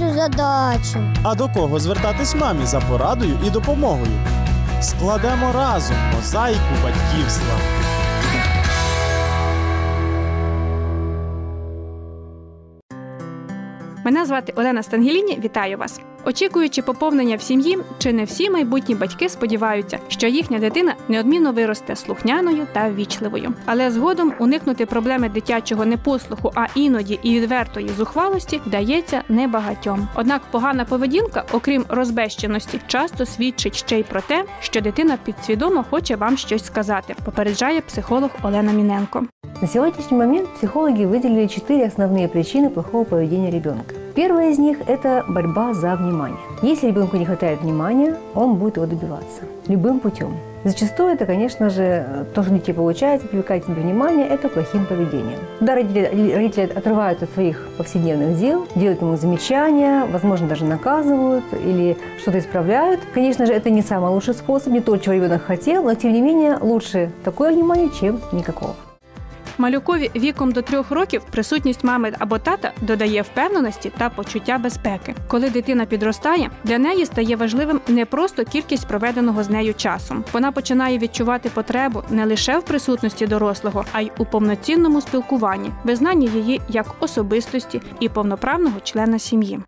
цю задачу. А до кого звертатись мамі за порадою і допомогою? Складемо разом мозаїку батьківства. Мене звати Олена Стангеліні. Вітаю вас. Очікуючи поповнення в сім'ї, чи не всі майбутні батьки сподіваються, що їхня дитина неодмінно виросте слухняною та ввічливою. Але згодом уникнути проблеми дитячого непослуху, а іноді і відвертої зухвалості вдається небагатьом. Однак погана поведінка, окрім розбещеності, часто свідчить ще й про те, що дитина підсвідомо хоче вам щось сказати. Попереджає психолог Олена Міненко. На сегодняшний момент психологи выделили четыре основные причины плохого поведения ребенка. Первая из них – это борьба за внимание. Если ребенку не хватает внимания, он будет его добиваться любым путем. Зачастую это, конечно же, то, что дети получают, привлекать себе внимание, это плохим поведением. Когда родители, родители отрываются от своих повседневных дел, делают ему замечания, возможно, даже наказывают или что-то исправляют. Конечно же, это не самый лучший способ, не то, чего ребенок хотел, но, тем не менее, лучше такое внимание, чем никакого. Малюкові віком до трьох років присутність мами або тата додає впевненості та почуття безпеки. Коли дитина підростає, для неї стає важливим не просто кількість проведеного з нею часу. Вона починає відчувати потребу не лише в присутності дорослого, а й у повноцінному спілкуванні, визнанні її як особистості і повноправного члена сім'ї.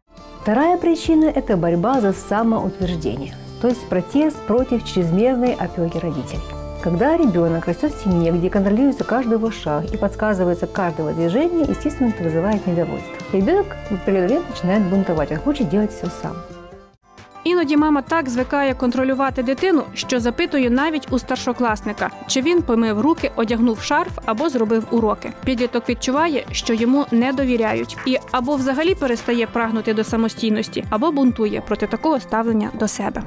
Вторая причина – это борьба за самоутверждение, то есть протест против чрезмерной опеки родителей. Когда ребенок растет в семье, где контролируется каждый его шаг и подсказывается каждого движения, естественно, это вызывает недовольство. И ребенок в определенный момент начинает бунтовать, он хочет делать все сам. Іноді мама так звикає контролювати дитину, що запитує навіть у старшокласника, чи він помив руки, одягнув шарф або зробив уроки. Підліток відчуває, що йому не довіряють, і або взагалі перестає прагнути до самостійності, або бунтує проти такого ставлення до себе.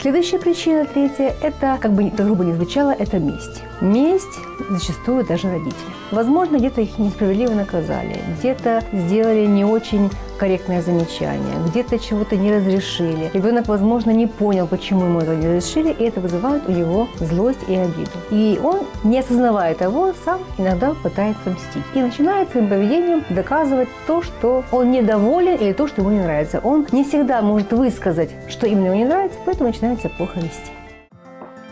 Следующая причина, третья, это, как бы это грубо не звучало, это месть. Месть зачастую даже родители. Возможно, где-то их несправедливо наказали, где-то сделали не очень корректное замечание, где-то чего-то не разрешили. Ребенок, возможно, не понял, почему ему это не разрешили, и это вызывает у него злость и обиду. И он, не осознавая того, сам иногда пытается мстить. И начинает своим поведением доказывать то, что он недоволен или то, что ему не нравится. Он не всегда может высказать, что именно ему не нравится, поэтому начинает себя плохо вести.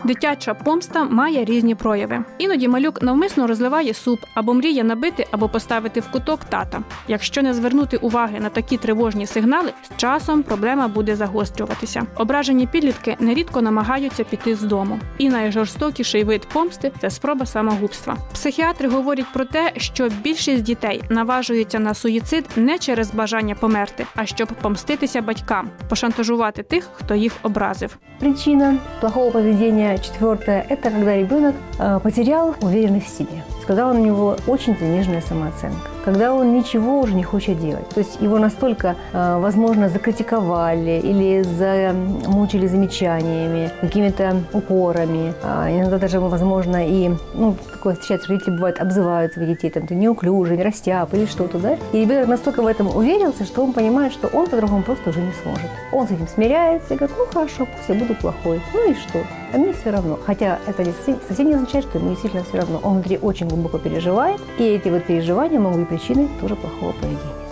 Дитяча помста має різні прояви. Іноді малюк навмисно розливає суп або мріє набити або поставити в куток тата. Якщо не звернути уваги на такі тривожні сигнали, з часом проблема буде загострюватися. Ображені підлітки нерідко намагаються піти з дому. І найжорстокіший вид помсти це спроба самогубства. Психіатри говорять про те, що більшість дітей наважуються на суїцид не через бажання померти, а щоб помститися батькам, пошантажувати тих, хто їх образив. Причина плохого поведения четвертое – это когда ребенок э, потерял уверенность в себе. Когда у него очень заниженная самооценка, когда он ничего уже не хочет делать. То есть его настолько, э, возможно, закритиковали или замучили замечаниями, какими-то упорами. А иногда даже, возможно, и, ну, такое встречается, родители бывают, обзывают своих детей, там, ты неуклюжий, не растяп или что-то, да? И ребенок настолько в этом уверился, что он понимает, что он по-другому просто уже не сможет. Он с этим смиряется и говорит, ну, хорошо, пусть я буду плохой. Ну и что? А мне все равно. Хотя это совсем не означает, что ему действительно все равно. Он внутри очень глубоко переживает, и эти вот переживания могут быть причиной тоже плохого поведения.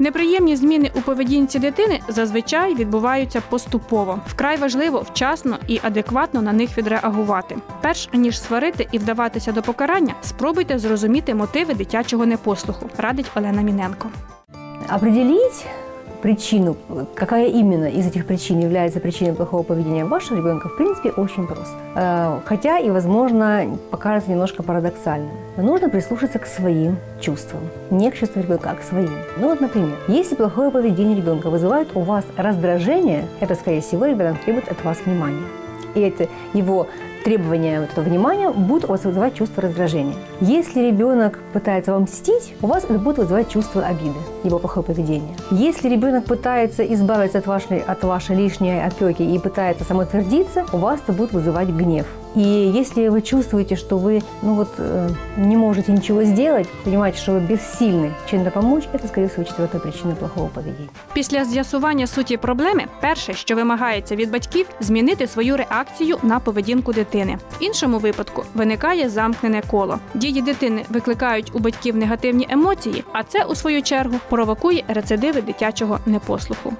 Неприємні зміни у поведінці дитини зазвичай відбуваються поступово. Вкрай важливо вчасно і адекватно на них відреагувати. Перш ніж сварити і вдаватися до покарання, спробуйте зрозуміти мотиви дитячого непослуху, радить Олена Міненко. Определить причину, какая именно из этих причин является причиной плохого поведения вашего ребенка, в принципе, очень просто. Э, хотя и, возможно, покажется немножко парадоксальным. Но нужно прислушаться к своим чувствам, не к чувствам ребенка, а к своим. Ну вот, например, если плохое поведение ребенка вызывает у вас раздражение, это, скорее всего, ребенок требует от вас внимания. И это его требования вот этого внимания будут у вас вызывать чувство раздражения. Если ребенок пытается вам мстить, у вас это будет вызывать чувство обиды, его плохое поведение. Если ребенок пытается избавиться от вашей, от вашей лишней опеки и пытается самоутвердиться, у вас это будет вызывать гнев. И если вы чувствуете, что вы ну вот, э, не можете ничего сделать, понимаете, что вы бессильны чем-то помочь, это, скорее всего, четвертая причина плохого поведения. Після з'ясування суті проблеми, перше, що вимагається від батьків, змінити свою реакцію на поведінку дитини. дитини. В іншому випадку виникає замкнене коло. Дії дитини викликають у батьків негативні емоції, а це у свою чергу провокує рецидиви дитячого непослуху.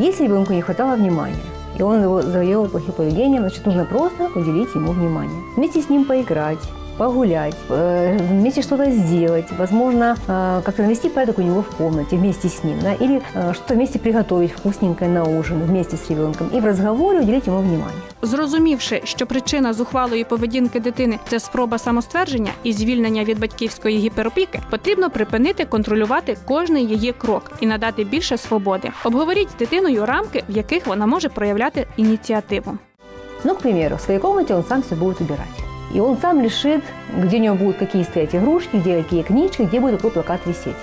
Если ребенку не хватало внимания, и он его завоевал плохим поведением, значит, нужно просто уделить ему внимание. Вместе с ним поиграть, погулять, э, вместе что-то сделать, возможно, э, как-то навести порядок у него в комнате вместе с ним, да, или э, что-то вместе приготовить вкусненькое на ужин вместе с ребенком и в разговоре уделить ему внимание. Зрозумівши, що причина зухвалої поведінки дитини це спроба самоствердження і звільнення від батьківської гіперопіки, потрібно припинити контролювати кожний її крок і надати більше свободи. Обговоріть з дитиною рамки, в яких вона може проявляти ініціативу. Ну, к примеру, в своей комнате он сам все будет убирать. И он сам решит, где у него будут какие стоять игрушки, где какие книжки, где будет какой плакат висеть.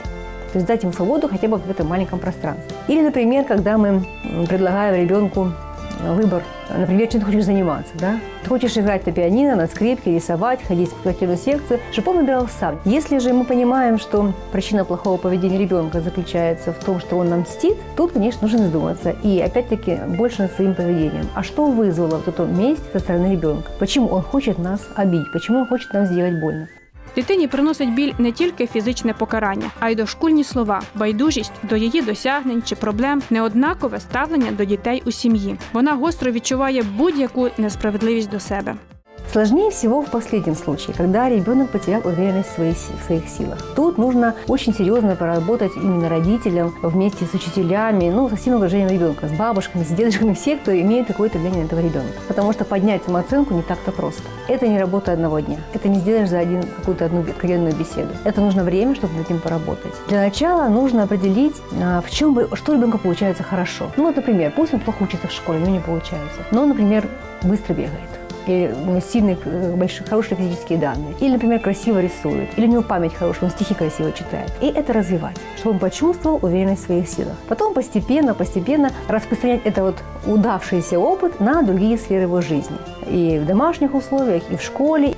То есть дать ему свободу хотя бы в этом маленьком пространстве. Или, например, когда мы предлагаем ребенку выбор, например, чем ты хочешь заниматься, да? Ты хочешь играть на пианино, на скрипке, рисовать, ходить в спортивную секцию, чтобы он выбирал сам. Если же мы понимаем, что причина плохого поведения ребенка заключается в том, что он нам мстит, тут, конечно, нужно задуматься. И опять-таки больше над своим поведением. А что вызвало вот эту месть со стороны ребенка? Почему он хочет нас обидеть? Почему он хочет нам сделать больно? Дитині приносить біль не тільки фізичне покарання, а й дошкульні слова, байдужість до її досягнень чи проблем, неоднакове ставлення до дітей у сім'ї. Вона гостро відчуває будь-яку несправедливість до себе. Сложнее всего в последнем случае, когда ребенок потерял уверенность в, си- в своих силах. Тут нужно очень серьезно поработать именно родителям вместе с учителями, ну, со всем уважением ребенка, с бабушками, с дедушками, все, кто имеет какое-то влияние на этого ребенка. Потому что поднять самооценку не так-то просто. Это не работа одного дня. Это не сделаешь за один, какую-то одну откровенную беседу. Это нужно время, чтобы над этим поработать. Для начала нужно определить, а, в чем бы, что ребенку получается хорошо. Ну, например, пусть он плохо учится в школе, но не получается. Но, например, быстро бегает или у него сильные, э, большие, хорошие физические данные, или, например, красиво рисует, или у него память хорошая, он стихи красиво читает. И это развивать, чтобы он почувствовал уверенность в своих силах. Потом постепенно, постепенно распространять это вот удавшийся опыт на другие сферы его жизни. И в домашних условиях, и в школе,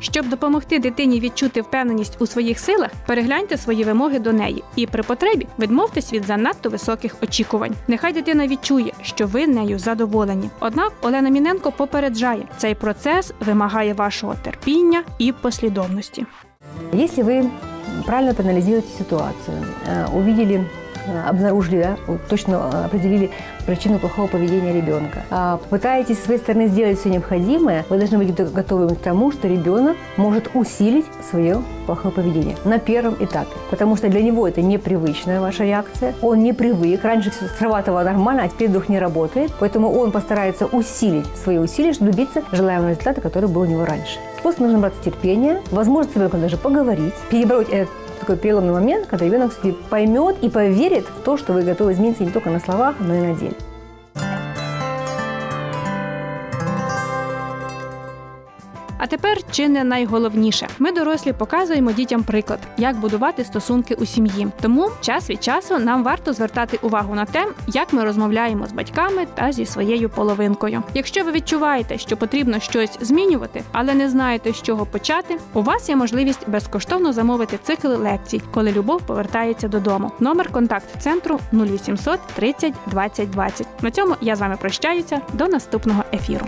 Щоб допомогти дитині відчути впевненість у своїх силах, перегляньте свої вимоги до неї і при потребі відмовтесь від занадто високих очікувань. Нехай дитина відчує, що ви нею задоволені. Однак Олена Міненко попереджає, цей процес вимагає вашого терпіння і послідовності. Если вы правильно проанализируете ситуацию, э, увидели, э, обнаружили, да, точно э, определили причину плохого поведения ребенка, а попытаетесь с своей стороны сделать все необходимое, вы должны быть готовы- к тому, что ребенок может усилить свое плохое поведение на первом этапе. Потому что для него это непривычная ваша реакция, он не привык, раньше все срабатывало нормально, а теперь вдруг не работает, поэтому он постарается усилить свои усилия, чтобы добиться желаемого результата, который был у него раньше. Просто нужно браться терпения, с ребенком даже поговорить, перебороть этот такой переломный момент, когда ребенок все-таки поймет и поверит в то, что вы готовы измениться не только на словах, но и на деле. А тепер чи не найголовніше, ми дорослі показуємо дітям приклад, як будувати стосунки у сім'ї. Тому час від часу нам варто звертати увагу на те, як ми розмовляємо з батьками та зі своєю половинкою. Якщо ви відчуваєте, що потрібно щось змінювати, але не знаєте, з чого почати, у вас є можливість безкоштовно замовити цикл лекцій, коли любов повертається додому. Номер контакт центру 0800 30 20 20. На цьому я з вами прощаюся до наступного ефіру.